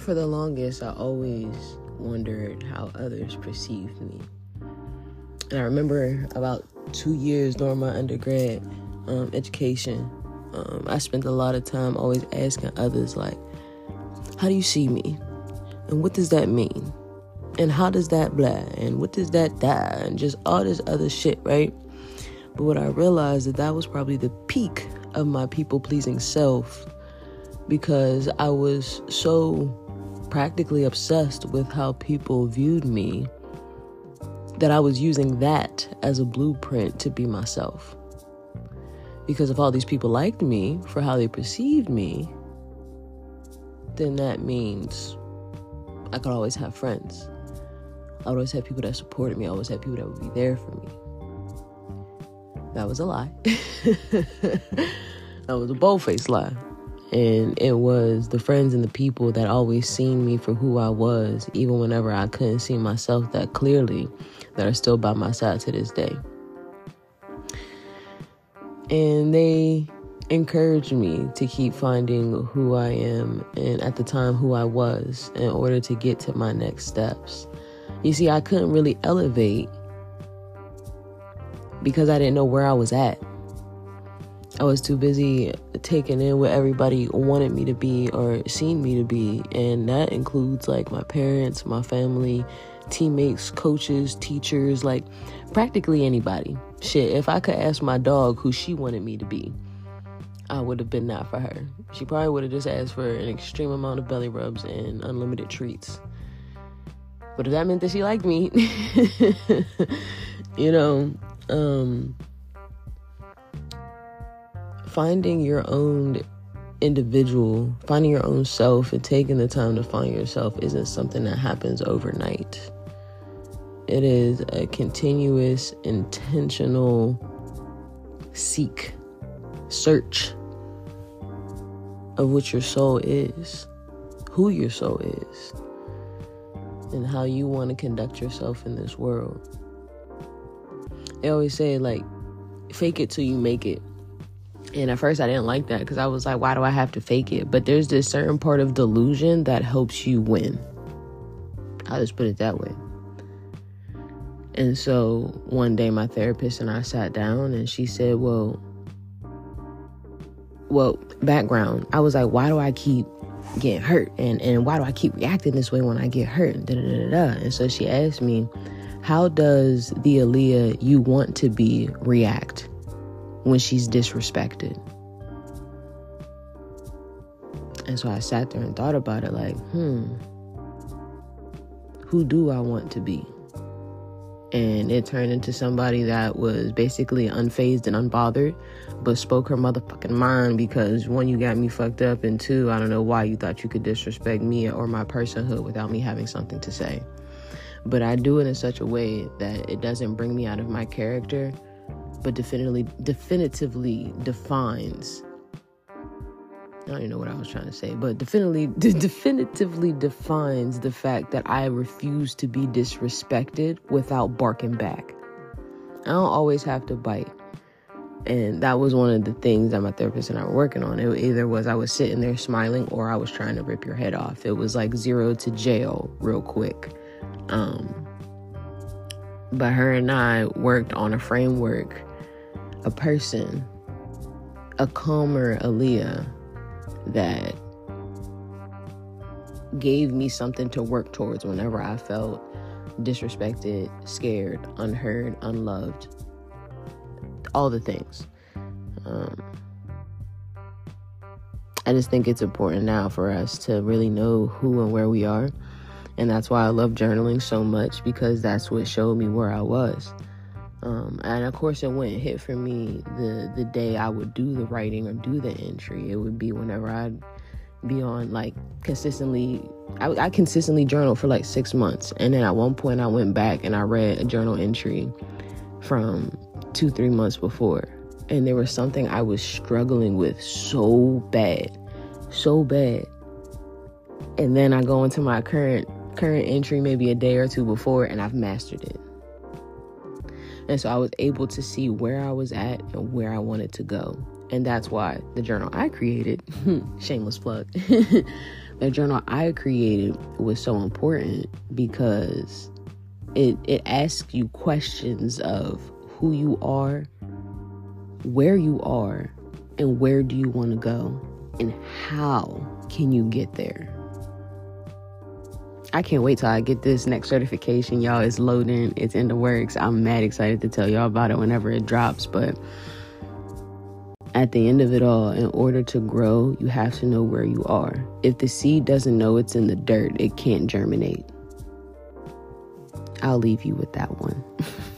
for the longest, I always wondered how others perceived me. And I remember about two years during my undergrad um, education, um, I spent a lot of time always asking others, like, how do you see me? And what does that mean? And how does that blah? And what does that die? And just all this other shit, right? But what I realized that that was probably the peak of my people pleasing self because I was so practically obsessed with how people viewed me that I was using that as a blueprint to be myself. Because if all these people liked me for how they perceived me, then that means I could always have friends. I would always have people that supported me. I always had people that would be there for me. That was a lie. that was a bold faced lie. And it was the friends and the people that always seen me for who I was, even whenever I couldn't see myself that clearly, that are still by my side to this day. And they encouraged me to keep finding who I am and at the time who I was in order to get to my next steps. You see, I couldn't really elevate because I didn't know where I was at. I was too busy taking in what everybody wanted me to be or seen me to be. And that includes like my parents, my family, teammates, coaches, teachers, like practically anybody. Shit, if I could ask my dog who she wanted me to be, I would have been that for her. She probably would have just asked for an extreme amount of belly rubs and unlimited treats. But if that meant that she liked me, you know, um, finding your own individual, finding your own self, and taking the time to find yourself isn't something that happens overnight. It is a continuous, intentional seek, search of what your soul is, who your soul is, and how you want to conduct yourself in this world. They always say, like, fake it till you make it. And at first, I didn't like that because I was like, why do I have to fake it? But there's this certain part of delusion that helps you win. I'll just put it that way. And so one day, my therapist and I sat down, and she said, Well, well, background. I was like, why do I keep getting hurt? And, and why do I keep reacting this way when I get hurt? Da, da, da, da. And so she asked me, how does the Aaliyah you want to be react when she's disrespected? And so I sat there and thought about it like, hmm, who do I want to be? And it turned into somebody that was basically unfazed and unbothered, but spoke her motherfucking mind because one, you got me fucked up, and two, I don't know why you thought you could disrespect me or my personhood without me having something to say but I do it in such a way that it doesn't bring me out of my character, but definitively definitively defines I don't even know what I was trying to say, but definitively definitively defines the fact that I refuse to be disrespected without barking back. I don't always have to bite. And that was one of the things that my therapist and I were working on. It either was I was sitting there smiling or I was trying to rip your head off. It was like zero to jail real quick. Um, but her and I worked on a framework, a person, a calmer Aaliyah that gave me something to work towards whenever I felt disrespected, scared, unheard, unloved, all the things. Um, I just think it's important now for us to really know who and where we are and that's why I love journaling so much because that's what showed me where I was. Um, and of course, it wouldn't hit for me the the day I would do the writing or do the entry. It would be whenever I'd be on like consistently. I, I consistently journal for like six months, and then at one point I went back and I read a journal entry from two three months before, and there was something I was struggling with so bad, so bad. And then I go into my current current entry maybe a day or two before and I've mastered it. And so I was able to see where I was at and where I wanted to go. And that's why the journal I created, shameless plug, the journal I created was so important because it it asks you questions of who you are, where you are, and where do you want to go, and how can you get there. I can't wait till I get this next certification, y'all. It's loading, it's in the works. I'm mad excited to tell y'all about it whenever it drops, but at the end of it all, in order to grow, you have to know where you are. If the seed doesn't know it's in the dirt, it can't germinate. I'll leave you with that one.